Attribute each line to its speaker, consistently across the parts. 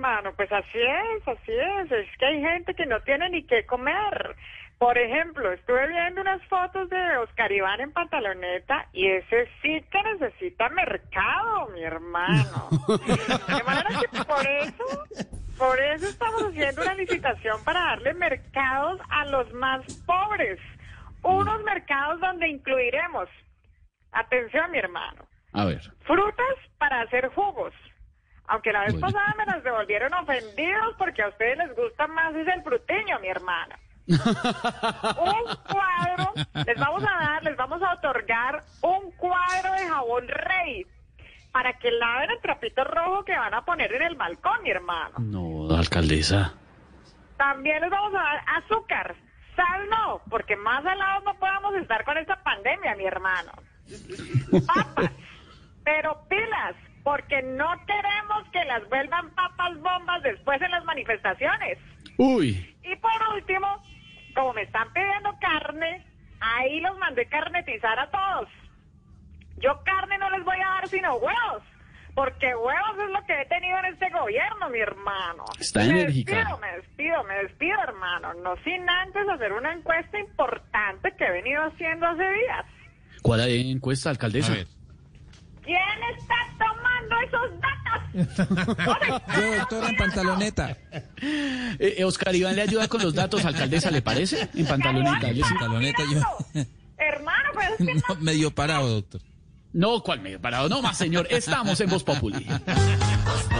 Speaker 1: ¿Qué más, mi hermano? Pues así es, así es. Es que hay gente que no tiene ni qué comer. Por ejemplo, estuve viendo unas fotos de Oscar Iván en pantaloneta y ese sí que necesita mercado, mi hermano. De manera que por eso, por eso estamos haciendo una licitación para darle mercados a los más pobres. Unos mercados donde incluiremos, atención, mi hermano,
Speaker 2: A ver.
Speaker 1: frutas para hacer jugos. Aunque la vez
Speaker 2: Bueno.
Speaker 1: pasada me las devolvieron ofendidos porque a ustedes les gusta más es el fruteño, mi hermana. un cuadro, les vamos a dar, les vamos a otorgar un cuadro de jabón rey para que laven el trapito rojo que van a poner en el balcón, mi hermano.
Speaker 2: No, alcaldesa.
Speaker 1: También les vamos a dar azúcar. Sal no, porque más salados no podamos estar con esta pandemia, mi hermano. Papas. Pero pilas, porque no queremos que las vuelvan papas bombas después en las manifestaciones.
Speaker 2: Uy.
Speaker 1: Y por último, como me están pidiendo carne, ahí los mandé carnetizar a todos. Yo carne no les voy a dar sino huevos. Porque huevos es lo que he tenido en este gobierno, mi hermano.
Speaker 2: Está
Speaker 1: me
Speaker 2: enérgica.
Speaker 1: despido, me despido, me despido, hermano. No sin antes hacer una encuesta importante que he venido haciendo hace días.
Speaker 2: ¿Cuál encuesta, alcaldesa?
Speaker 3: A ver.
Speaker 1: ¿Quién está tomando esos datos?
Speaker 3: Yo, doctora, en pantaloneta.
Speaker 2: Eh, eh, Oscar Iván le ayuda con los datos, alcaldesa, ¿le parece? En pantaloneta. Sí-
Speaker 3: Pantaloneta, yo-.
Speaker 1: Hermano, pues es que
Speaker 3: No, medio parado, doctor.
Speaker 2: No, ¿cuál medio parado? No más, señor. Estamos en Voz Populi.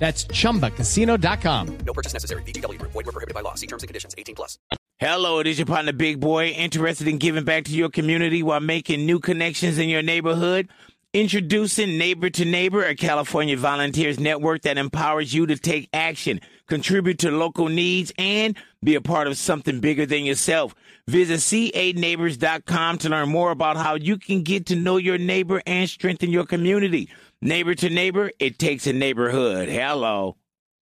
Speaker 4: That's chumbacasino.com.
Speaker 5: No purchase necessary. VGW Group. Void were prohibited by law. See terms and conditions. 18 plus.
Speaker 6: Hello, it is your partner, Big Boy, interested in giving back to your community while making new connections in your neighborhood. Introducing Neighbor to Neighbor, a California volunteers network that empowers you to take action, contribute to local needs, and be a part of something bigger than yourself. Visit ca to learn more about how you can get to know your neighbor and strengthen your community. Neighbor to Neighbor, it takes a neighborhood. Hello.